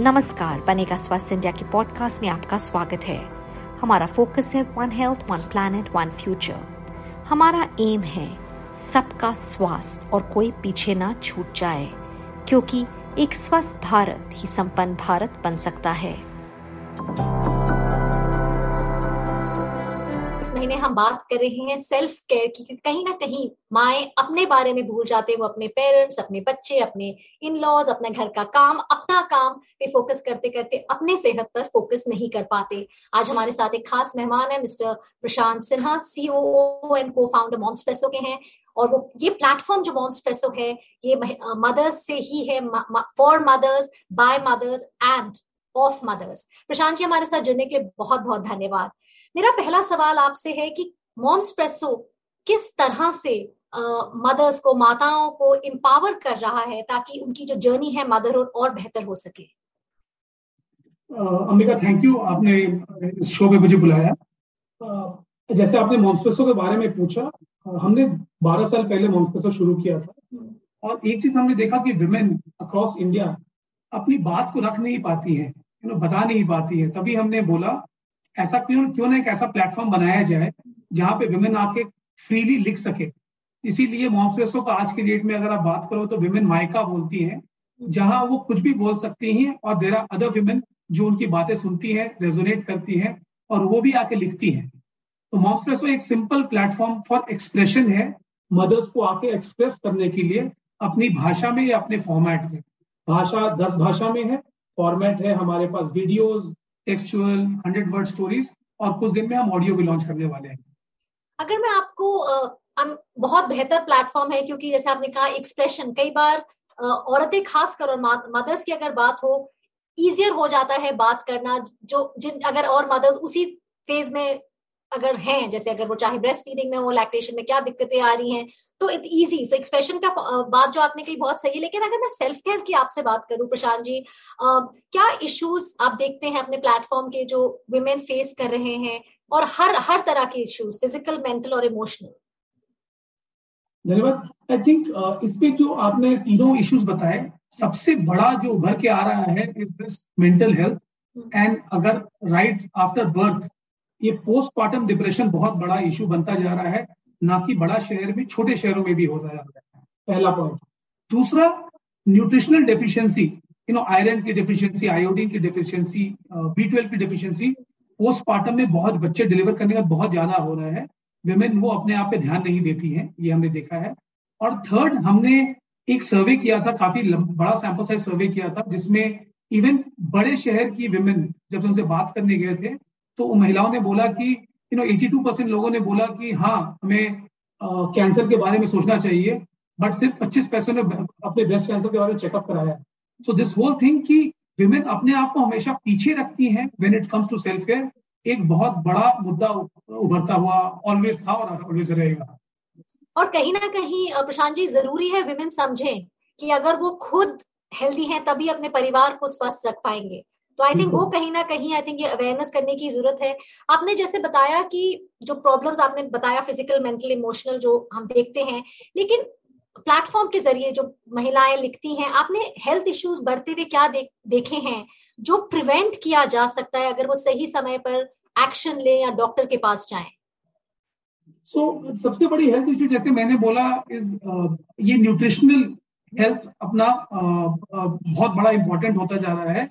नमस्कार, बनेगा स्वास्थ्य इंडिया के पॉडकास्ट में आपका स्वागत है। हमारा फोकस है one health one planet one future हमारा एम है सबका स्वास्थ्य और कोई पीछे ना छूट जाए, क्योंकि एक स्वस्थ भारत ही संपन्न भारत बन सकता है। इस महीने हम बात कर रहे हैं सेल्फ केयर की कहीं ना कहीं माए अपने बारे में भूल जाते हैं वो अपने पेरेंट्स अपने बच्चे, अपने इन लॉज अपने घर का काम, अपना काम पे फोकस करते करते अपने सेहत पर फोकस नहीं कर पाते। आज हमारे साथ एक खास मेहमान है mister Prashant Sinha CEO and co founder Momspresso के हैं। और वो, ये प्लेटफॉर्म जो मॉम्सप्रेसो है, ये मदर्स से ही है for mothers by mothers and of mothers Prashant ji, हमारे साथ जुड़ने के लिए बहुत बहुत धन्यवाद। मेरा पहला सवाल आपसे है कि मॉम्स प्रेसो किस तरह से मदर्स को, माताओं को एम्पावर कर रहा है ताकि उनकी जो जर्नी है मदरहुड और बेहतर हो सके? अंबिका थैंक यू आपने इस शो पे मुझे बुलाया। जैसे आपने मॉम्सपेसो के बारे में पूछा हमने 12 साल पहले मॉम्सपेसो शुरू किया था। और एक चीज़ हमने देखा कि विमेन अक्रॉस इंडिया अपनी बात को रख नहीं पाती है यू नो बता नहीं पाती है। तभी हमने बोला ऐसा क्यों क्यों ना एक ऐसा प्लेटफॉर्म बनाया जाए जहाँ पे विमेन आके फ्रीली लिख सके। इसीलिए मॉन्फ्रेसो का आज के डेट में अगर आप बात करो तो विमेन माइका बोलती हैं, जहाँ वो कुछ भी बोल सकती हैं और देर आर अदर विमेन जो उनकी बातें सुनती हैं रेजोनेट करती हैं और वो भी आके लिखती हैं। तो मॉन्फ्रेसो एक सिंपल प्लेटफॉर्म फॉर एक्सप्रेशन है मदर्स को आके एक्सप्रेस करने के लिए अपनी भाषा में या अपने फॉर्मेट में। भाषा दस भाषा में है फॉर्मेट है हमारे पास videos textual hundred word stories और कुछ दिन में हम ऑडियो भी लॉन्च करने वाले हैं। अगर मैं आपको हम बहुत बेहतर प्लेटफॉर्म है क्योंकि जैसे आपने कहा एक्सप्रेशन कई बार औरतें खासकर और मदर्स की अगर बात हो इजियर हो जाता है बात करना, जो, जिन, अगर और मदर्स उसी फ़ेज़ में अगर हैं जैसे अगर वो चाहे ब्रेस्ट फीडिंग में हो लैक्टेशन में क्या दिक्कतें आ रही हैं तो इट इजी सो एक्सप्रेशन का बात जो आपने कही बहुत सही है लेकिन अगर मैं सेल्फ केयर की आपसे बात करूँ प्रशांत जी आ, क्या इश्यूज़ आप देखते हैं अपने प्लेटफॉर्म के जो वुमेन फेस कर रहे हैं और हर हर तरह के इश्यूज़ फ़िज़िकल मेंटल और इमोशनल धन्यवाद। आई थिंक इसमें जो आपने तीनों इश्यूज़ बताए सबसे बड़ा जो उभर के आ रहा है is this mental health and अगर राइट आफ्टर बर्थ ये पोस्टमार्टम डिप्रेशन बहुत बड़ा इश्यू बनता जा रहा है, ना कि बड़ा शहर में, छोटे शहरों में भी होता जा रहा है। पहला पॉइंट दूसरा nutritional deficiency you know iron की डेफिशिएंसी आयोडीन की डेफिशिएंसी बी ट्वेल्व की डेफिशिएंसी पोस्टमार्टम में बहुत बच्चे डिलीवर करने का बहुत ज़्यादा हो रहा है। विमेन वो अपने आप पे ध्यान नहीं देती हैं, ये हमने देखा है। और थर्ड हमने एक सर्वे किया था, काफ़ी बड़ा सैंपल साइज़ सर्वे किया था, जिसमें इवन बड़े शहर की विमेन जब उनसे बात करने गए थे तो महिलाओं ने बोला कि यू नो 82 परसेंट लोगों ने बोला कि हाँ हमें कैंसर के बारे में सोचना चाहिए बट सिर्फ़ 25 परसेंट ने अपने ब्रेस्ट कैंसर के बारे में चेकअप कराया। सो दिस होल थिंग कि विमेन अपने आप को हमेशा पीछे रखती हैं when it comes to self care एक बहुत बड़ा मुद्दा उभरता हुआ ऑलवेज था और ऑलवेज रहेगा। और कहीं ना कहीं प्रशांत जी, ज़रूरी है विमेन समझें कि अगर वो खुद हेल्दी हैं, तभी अपने परिवार को स्वस्थ रख पाएँगे। तो आई थिंक वो कहीं ना कहीं आई थिंक ये अवेयरनेस करने की ज़रूरत है। आपने जैसे बताया कि जो प्रॉब्लम्स आपने बताया फ़िज़िकल मेंटल इमोशनल जो हम देखते हैं लेकिन प्लेटफॉर्म के ज़रिए जो महिलाएँ लिखती हैं आपने हेल्थ इश्यूज़ बढ़ते हुए क्या दे, देखे हैं जो प्रिवेंट किया जा सकता है अगर वो सही समय पर एक्शन ले या डॉक्टर के पास जाए? सो so, सबसे बड़ी हेल्थ इश्यू जैसे मैंने बोला इज़ uh, ये न्यूट्रिशनल हेल्थ अपना uh, uh, बहुत बड़ा इंपॉर्टेंट होता जा रहा है।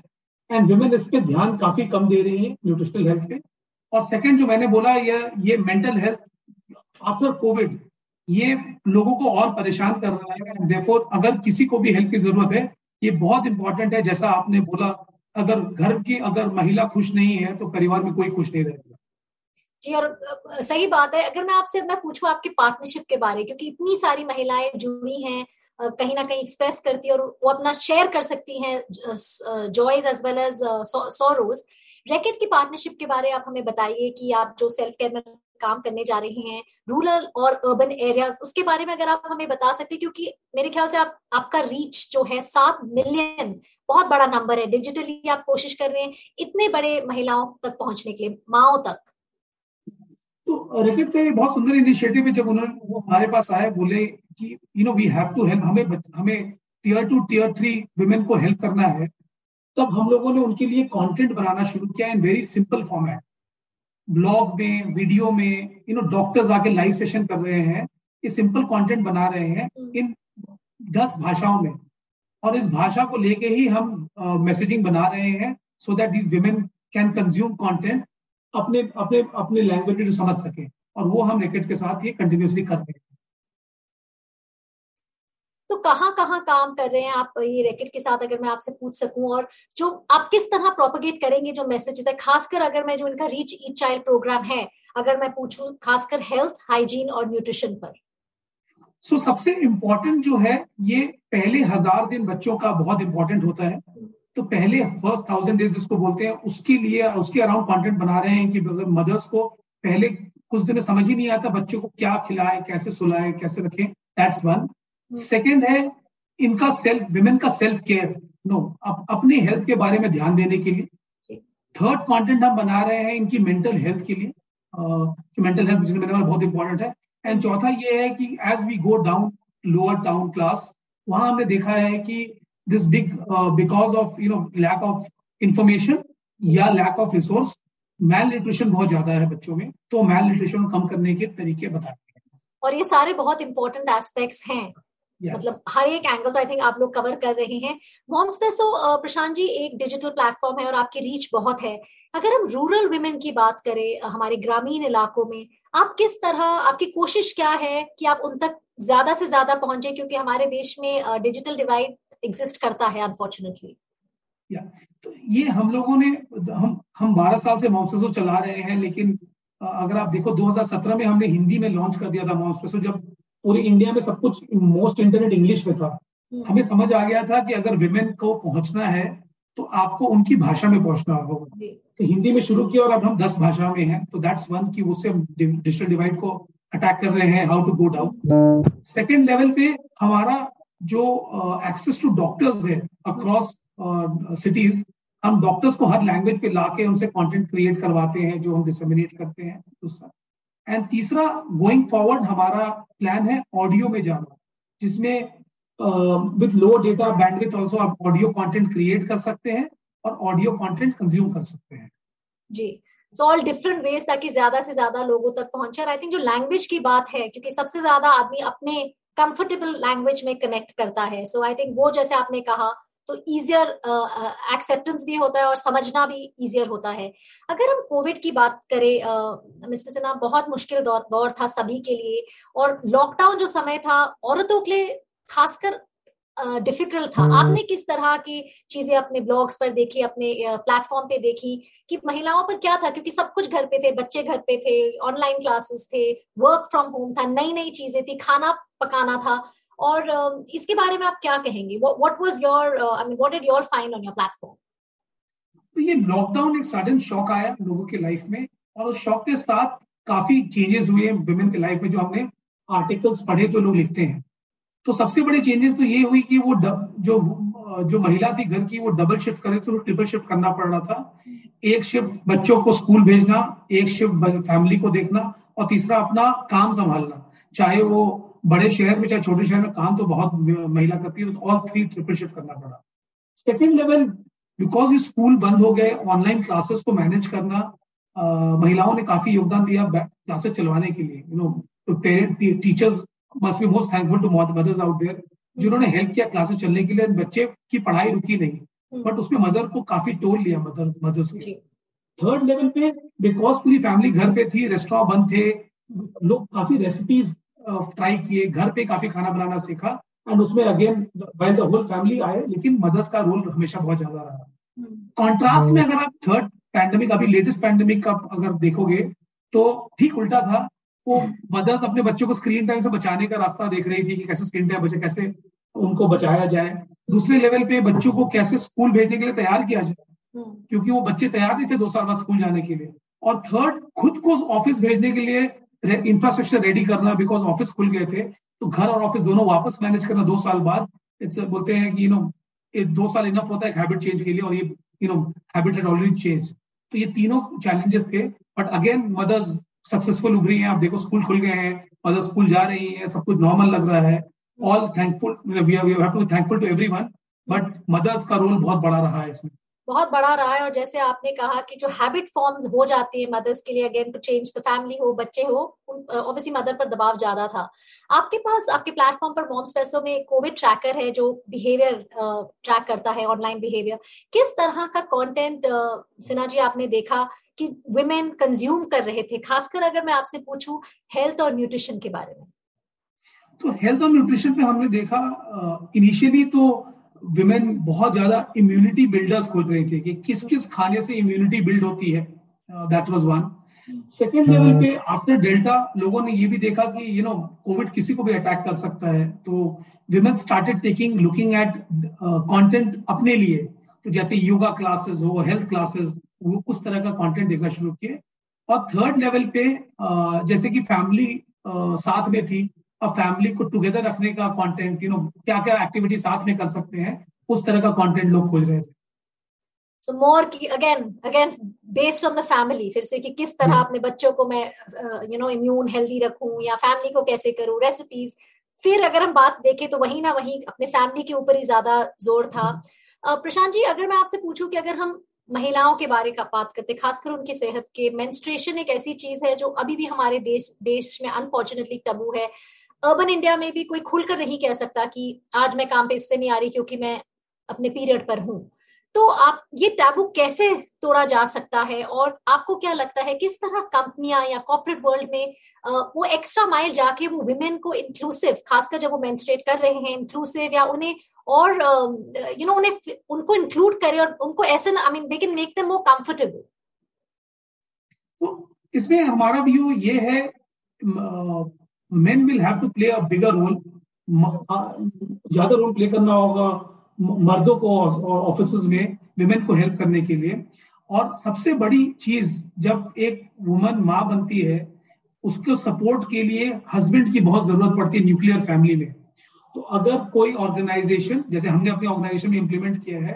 एंड वुमेन इस पे ध्यान काफ़ी कम दे रही है न्यूट्रिशनल हेल्थ पे। और सेकंड जो मैंने बोला, ये ये मेंटल हेल्थ आफ्टर कोविड ये लोगों को और परेशान कर रहा है। देफोर अगर किसी को भी हेल्प की ज़रूरत है, ये बहुत इंपॉर्टेंट है। जैसा आपने बोला, अगर घर की अगर महिला खुश नहीं है तो परिवार में कोई खुश नहीं रहेगा। जी, और सही बात है। अगर मैं आपसे, मैं पूछूँ आपके पार्टनरशिप के बारे, क्योंकि इतनी सारी महिलाएँ जुड़ी हैं कहीं ना कहीं एक्सप्रेस करती है और वो अपना शेयर कर सकती हैं joys as well as sorrows Reckitt की पार्टनरशिप के बारे आप हमें बताइए कि आप जो सेल्फ केयर में काम करने जा रहे हैं रूरल और अर्बन एरियाज़ उसके बारे में अगर आप हमें बता सकते क्योंकि मेरे ख्याल से आप, आपका रीच जो है सात मिलियन बहुत बड़ा नंबर है। डिजिटली आप कोशिश कर रहे हैं इतने बड़े महिलाओं तक पहुँचने के लिए, माओ तक। रिफिट का ये बहुत सुंदर इनिशिएटिव है जब उन्होंने वो हमारे पास आए बोले कि you know we have to help हमें हमें tier two tier three women को हेल्प करना है। तब हम लोगों ने उनके लिए कंटेंट बनाना शुरू किया in very simple format blog में वीडियो में यू नो डॉक्टर्स आके लाइव सेशन कर रहे हैं ये सिंपल कंटेंट बना रहे हैं हम्म। इन दस भाषाओं में। और इस भाषा को लेके ही हम मैसेजिंग uh, बना रहे हैं so that these women can consume content अपने अपने अपने लैंग्वेज में समझ सके और वो हम रेकेट के साथ ये कंटिन्यूसली कर रहे हैं। तो कहाँ कहाँ काम कर रहे हैं आप ये रैकेट के साथ अगर मैं आपसे पूछ सकूँ? और जो आप किस तरह प्रोपोगेट करेंगे जो मैसेजेस है? खासकर अगर मैं जो इनका रीच ईच चाइल्ड प्रोग्राम है अगर मैं पूछूँ खासकर हेल्थ हाइजीन और न्यूट्रिशन पर। सो so, सबसे इम्पोर्टेंट जो है ये पहले हज़ार दिन बच्चों का बहुत इंपॉर्टेंट होता है। तो पहले फ़र्स्ट थाउज़ेंड डेज़ जिसको बोलते हैं उसके लिए उसके अराउंड कंटेंट बना रहे हैं कि मदर्स को पहले कुछ दिन समझ ही नहीं आता बच्चों को क्या खिलाए कैसे सुलाए कैसे रखें। दैट्स वन सेकेंड है इनका सेल्फ विमेन का सेल्फ केयर नो अप, अपनी हेल्थ के बारे में ध्यान देने के लिए। थर्ड कंटेंट हम बना रहे हैं इनकी मेंटल हेल्थ के लिए। मेंटल हेल्थ जिसमें बहुत इंपॉर्टेंट है। एंड चौथा ये है कि as we go down lower town class वहाँ हमने देखा है कि this big because of you know lack of information या lack of resource malnutrition बहुत ज़्यादा है बच्चों में तो मैल न्यूट्रिशन कम करने के तरीके बताते हैं। और ये सारे बहुत इंपॉर्टेंट एस्पेक्ट्स हैं। Yes. मतलब हर एक एंगल तो आई थिंक आप लोग कवर कर रहे हैं। मॉम्स प्रेसो प्रशांत जी एक डिजिटल प्लेटफॉर्म है और आपकी रीच बहुत है। अगर हम रूरल वुमेन की बात करें हमारे ग्रामीण इलाकों में आप किस तरह आपकी कोशिश क्या है कि आप उन तक ज़्यादा से ज़्यादा पहुँचे? क्योंकि हमारे देश में डिजिटल डिवाइड एग्जिस्ट करता है अनफॉर्चुनेटली या तो ये हम लोगों ने हम हम 12 साल से मॉम्सो चला रहे हैं लेकिन अगर आप देखो 2017 में हमने हिंदी में लॉन्च कर दिया था मॉम्सो जब पूरी इंडिया में सब कुछ मोस्ट इंटरनेट इंग्लिश में था। हम्म। हमें समझ आ गया था कि अगर विमेन को पहुँचना है तो आपको उनकी भाषा में पहुँचना होगा। तो हिंदी में शुरू किया और अब हम दस भाषा में हैं तो दैट्स वन की उससे डिजिटल डिवाइड को अटैक कर रहे हैं how to go down second level पे हमारा जो एक्सेस टू डॉक्टर्स है अक्रॉस सिटीज़ हम डॉक्टर्स को हर लैंग्वेज पे लाके उनसे कंटेंट क्रिएट करवाते हैं, जो हम डिसमिनेट करते हैं दूसरा एंड तीसरा गोइंग फॉरवर्ड हमारा प्लान है ऑडियो में जाना, जिसमें with low data bandwidth also आप ऑडियो कंटेंट क्रिएट कर सकते हैं और ऑडियो कंटेंट कंज्यूम कर सकते हैं। जी। सो ऑल डिफरेंट वेज ताकि ज़्यादा से ज़्यादा लोगों तक पहुँचे। आई थिंक जो लैंग्वेज की बात है, क्योंकि सबसे ज़्यादा आदमी अपने कंफर्टेबल लैंग्वेज में कनेक्ट करता है। सो आई थिंक वो जैसे आपने कहा तो इजियर एक्सेप्टेंस भी होता है और समझना भी इजियर होता है। अगर हम कोविड की बात करें मिस्टर सिन्हा, बहुत मुश्किल दौर दौर था सभी के लिए। और लॉकडाउन जो समय था, औरतों के लिए खासकर डिफ़िकल्ट था। हम्म। आपने किस तरह की चीज़ें अपने ब्लॉग्स पर देखी अपने प्लेटफॉर्म पे देखी कि महिलाओं पर क्या था? क्योंकि सब कुछ घर पे थे बच्चे घर पे थे ऑनलाइन क्लासेस थे वर्क फ्रॉम होम था नई नई चीज़ें थी खाना पकाना था। और इसके बारे में आप क्या कहेंगे? What was your I mean what did your find on your platform तो ये लॉकडाउन एक सडन शॉक आया लोगों की लाइफ में और उस शॉक के साथ काफ़ी चेंजेस हुए वुमेन की लाइफ में जो हमने आर्टिकल्स पढ़े जो लोग लिखते हैं। तो सबसे बड़ी चेंजेस तो ये हुई कि वो डब, जो जो महिला थी घर की वो डबल शिफ्ट करे तो ट्रिपल शिफ्ट करना पड़ रहा था। एक शिफ्ट बच्चों को स्कूल भेजना एक शिफ्ट फैमिली को देखना और तीसरा अपना काम संभालना। चाहे वो बड़े शहर में चाहे छोटे शहर में काम तो बहुत महिला करती है तो ऑल थ्री ट्रिपल शिफ्ट करना पड़ा। सेकेंड लेवल बिकॉज़ स्कूल बंद हो गए ऑनलाइन क्लासेस को मैनेज करना आ, महिलाओं ने काफ़ी योगदान दिया क्लासेस चलवाने के लिए। You know parent teachers must be most thankful to mothers out there जिन्होंने हेल्प किया क्लासेस चलने के लिए बच्चे की पढ़ाई रुकी नहीं बट उसमें मदर को काफ़ी टोल लिया मदर मदर्स के। थर्ड लेवल पे बिकॉज़ पूरी फैमिली घर पे थी रेस्टोरेंट बंद थे लोग काफ़ी रेसिपीज़ ट्राई किए घर पे काफ़ी खाना बनाना सीखा एंड उसमें again well the whole family आए लेकिन मदर्स का रोल हमेशा बहुत ज़्यादा रहा। कॉन्ट्रास्ट में अगर आप थर्ड पैंडमिक अभी लेटेस्ट पैंडमिक का अगर देखोगे तो ठीक उल्टा था। वो मदर्स अपने बच्चों को स्क्रीन टाइम से बचाने का रास्ता देख रही थी कि कैसे स्क्रीन टाइम बचे कैसे उनको बचाया जाए। दूसरे लेवल पे बच्चों को कैसे स्कूल भेजने के लिए तैयार किया जाए हम्म। क्योंकि वो बच्चे तैयार नहीं थे दो साल बाद स्कूल जाने के लिए। और थर्ड खुद को ऑफ़िस भेजने के लिए इंफ्रास्ट्रक्चर रेडी करना बिकॉज़ ऑफ़िस खुल गए थे तो घर और ऑफ़िस दोनों वापस मैनेज करना दो साल बाद इट्स बोलते हैं कि यू नो ये दो साल इनफ होता है हैबिट चेंज के लिए और ये you know habit had already change तो ये तीनों चैलेंजेस थे बट अगेन मदर्स सक्सेसफुल उभरी हैं, आप देखो स्कूल खुल गए हैं मदर स्कूल जा रही है, सब कुछ नॉर्मल लग रहा है। All thankful we have to thankful to everyone but mothers का रोल बहुत बड़ा रहा है इसमें। बहुत बड़ा रहा है और जैसे आपने कहा कि जो हैबिट फॉर्म्स हो जाती है मदर्स के लिए again to change the family हो, बच्चे हो ऑब्वियसली मदर पर दबाव ज़्यादा था। आपके पास, आपके प्लेटफॉर्म पर मॉम्स प्रेसो में कोविड ट्रैकर है जो बिहेवियर ट्रैक करता है ऑनलाइन बिहेवियर किस तरह का कंटेंट सिन्हा जी आपने देखा कि वुमेन कंज्यूम कर रहे थे? खासकर अगर मैं आपसे पूछूँ हेल्थ और न्यूट्रिशन के बारे में। तो हेल्थ और न्यूट्रिशन पे हमने देखा इनिशियली तो विमेन बहुत ज़्यादा इम्यूनिटी बिल्डर्स खोज रहे थे कि किस किस खाने से इम्यूनिटी बिल्ड होती है। That was one second level पे आफ्टर डेल्टा लोगों ने ये भी देखा कि यू नो कोविड किसी को भी अटैक कर सकता है। तो women started taking looking at content अपने लिए। तो जैसे योगा क्लासेस हो हेल्थ क्लासेस वो उस तरह का कंटेंट देखना शुरू किए। और थर्ड लेवल पे uh, जैसे कि फैमिली uh, साथ में थी फैमिली को टुगेदर रखने का कंटेंट यू नो क्या क्या एक्टिविटी साथ में कर सकते हैं उस तरह का कंटेंट लोग खोज रहे थे सो मोर की again again based on the family फिर से कि किस तरह hmm. अपने बच्चों को मैं यू नो इम्यून हेल्दी रखूँ या फैमिली को कैसे करूँ रेसिपीज़ फिर अगर हम बात देखें तो वही ना वही अपने फैमिली के ऊपर ही ज़्यादा ज़ोर था। Uh, प्रशांत जी अगर मैं आपसे पूछूँ कि अगर हम महिलाओं के बारे का बात करते खासकर उनकी सेहत के मेंस्ट्रुएशन एक ऐसी चीज़ है जो अभी भी हमारे देश देश में अनफॉर्चुनेटली टबू है। अर्बन इंडिया में भी कोई खुलकर नहीं कह सकता कि आज मैं काम पे इससे नहीं आ रही क्योंकि मैं अपने पीरियड पर हूँ। तो आप, ये टैबू कैसे तोड़ा जा सकता है और आपको क्या लगता है किस तरह कंपनियाँ या कॉर्पोरेट वर्ल्ड में वो एक्स्ट्रा माइल जाके वो वुमेन को इंक्लूसिव खासकर जब वो मेंस्ट्रेट कर रहे हैं इंक्लूसिव या उन्हें और यू नो उन्हें उनको इंक्लूड करे और उनको ऐसे I mean they can make them more comfortable तो इसमें हमारा व्यू ये है men will have to play a bigger role ज़्यादा रोल प्ले करना होगा मर्दों को ऑफ़िस में विमेन को हेल्प करने के लिए। और सबसे बड़ी चीज़ जब एक वुमन माँ बनती है उसके सपोर्ट के लिए हस्बैंड की बहुत ज़रूरत पड़ती है न्यूक्लियर फैमिली में। तो अगर कोई ऑर्गेनाइजेशन जैसे हमने अपने ऑर्गेनाइजेशन में इंप्लीमेंट किया है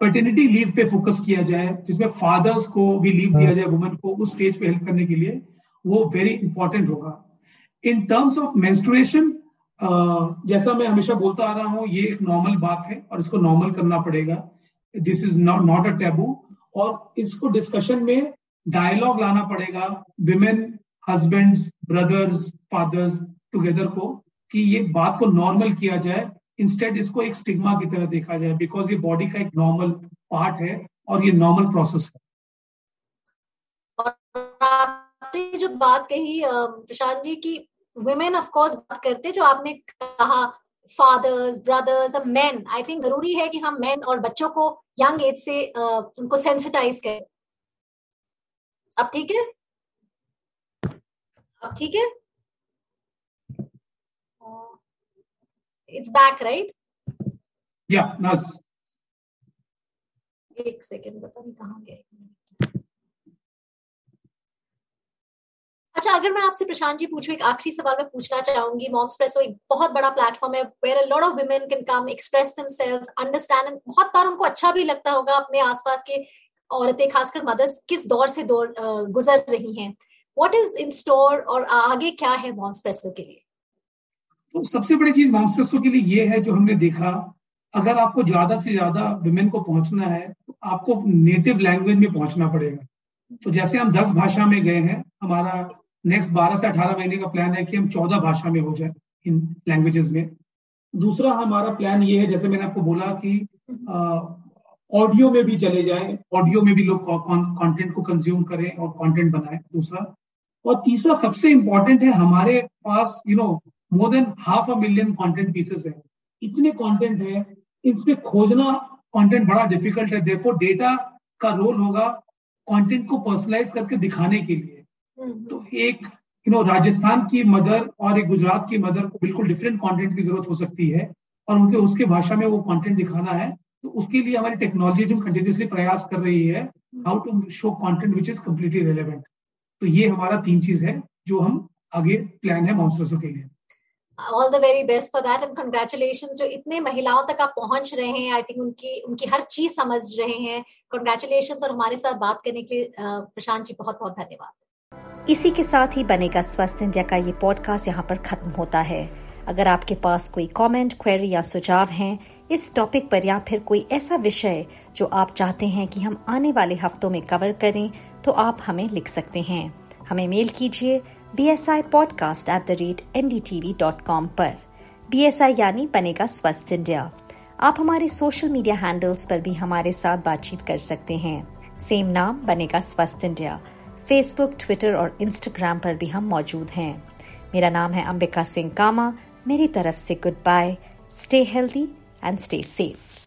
पर्टिनिटी लीव पे फोकस किया जाए जिसमें फादर्स को भी लीव दिया जाए वुमेन को उस स्टेज पे हेल्प करने के लिए वो वेरी इंपॉर्टेंट होगा। इन टर्म्स ऑफ़ मेंस्ट्रुएशन जैसा मैं हमेशा बोलता आ रहा हूँ, ये एक नॉर्मल बात है और इसको नॉर्मल करना पड़ेगा। This is not not a taboo और इसको डिस्कशन में डायलॉग लाना पड़ेगा women husbands brothers fathers together को, कि ये बात को नॉर्मल किया जाए। इंस्टेड इसको एक स्टिग्मा की तरह देखा जाए बिकॉज़ ये बॉडी का एक नॉर्मल पार्ट है और ये नॉर्मल प्रोसेस है। आपने जो बात कही प्रशांत जी की वुमेन ऑफ़ कोर्स बात करते जो आपने कहा fathers brothers men I think ज़रूरी है कि हम मैन और बच्चों को यंग एज से uh, उनको सेंसिटाइज करें। अब ठीक है? अब ठीक है? इट्स बैक राइट या एक सेकेंड बता नहीं कहाँ गए। अच्छा अगर मैं आपसे प्रशांत जी पूछूँ, एक आखिरी सवाल मैं पूछना चाहूँगी। मॉम्स प्रेसो एक बहुत बड़ा प्लेटफॉर्म है where lot of women can come express themselves understand बहुत बार उनको अच्छा भी लगता होगा अपने आसपास के औरतें, खासकर मदर्स किस दौर से दौर गुजर रही हैं। व्हाट इज़ इन स्टोर और आगे क्या है मॉम्स प्रेसो के लिए? तो सबसे बड़ी चीज़ मॉम्स प्रेसो के लिए ये है जो हमने देखा, अगर आपको ज़्यादा से ज़्यादा वुमेन को पहुँचना है तो आपको नेटिव लैंग्वेज में पहुँचना पड़ेगा। तो जैसे हम दस भाषा में गए हैं, हमारा नेक्स्ट बारह से अठारह महीने का प्लान है कि हम चौदह भाषा में हो जाए इन लैंग्वेजेस में। दूसरा हमारा प्लान ये है जैसे मैंने आपको बोला कि ऑडियो में भी चले जाए ऑडियो में भी लोग कंटेंट को कंज्यूम करें और कंटेंट बनाएँ दूसरा। और तीसरा सबसे इंपॉर्टेंट है हमारे पास you know more than half a million content pieces है। इतने कंटेंट है इसमें खोजना कंटेंट बड़ा डिफ़िकल्ट है। देखो डेटा का रोल होगा कंटेंट को पर्सनलाइज करके दिखाने के लिए। तो एक यू नो राजस्थान की मदर और एक गुजरात की मदर को बिल्कुल डिफरेंट कंटेंट की ज़रूरत हो सकती है और उनके उसके भाषा में वो कंटेंट दिखाना है तो उसके लिए हमारी टेक्नोलॉजी टीम कंटिन्यूसली प्रयास कर रही है how to show content which is completely relevant तो ये हमारा तीन चीज़ है जो हम आगे प्लान है मॉन्स्टर्सो के लिए। All the very best for that and congratulation जो इतने महिलाओं तक आप पहुँच रहे हैं आई थिंक उनकी उनकी हर चीज़ समझ रहे हैं। कंग्रेचुलेशन और हमारे साथ बात करने के लिए प्रशांत जी बहुत बहुत धन्यवाद। इसी के साथ ही बनेगा स्वस्थ इंडिया का ये पॉडकास्ट यहाँ पर खत्म होता है। अगर आपके पास कोई कमेंट, क्वेरी या सुझाव हैं इस टॉपिक पर या फिर कोई ऐसा विषय जो आप चाहते हैं कि हम आने वाले हफ्तों में कवर करें तो आप हमें लिख सकते हैं। हमें मेल कीजिए B S I podcast at the rate N D T V dot com पर। बी एस आई यानी बनेगा स्वस्थ इंडिया। आप हमारे सोशल मीडिया हैंडल्स पर भी हमारे साथ बातचीत कर सकते हैं। सेम नाम बनेगा स्वस्थ इंडिया। फेसबुक ट्विटर और इंस्टाग्राम पर भी हम मौजूद हैं। मेरा नाम है अंबिका सिंह कामा। मेरी तरफ़ से good bye stay healthy and stay safe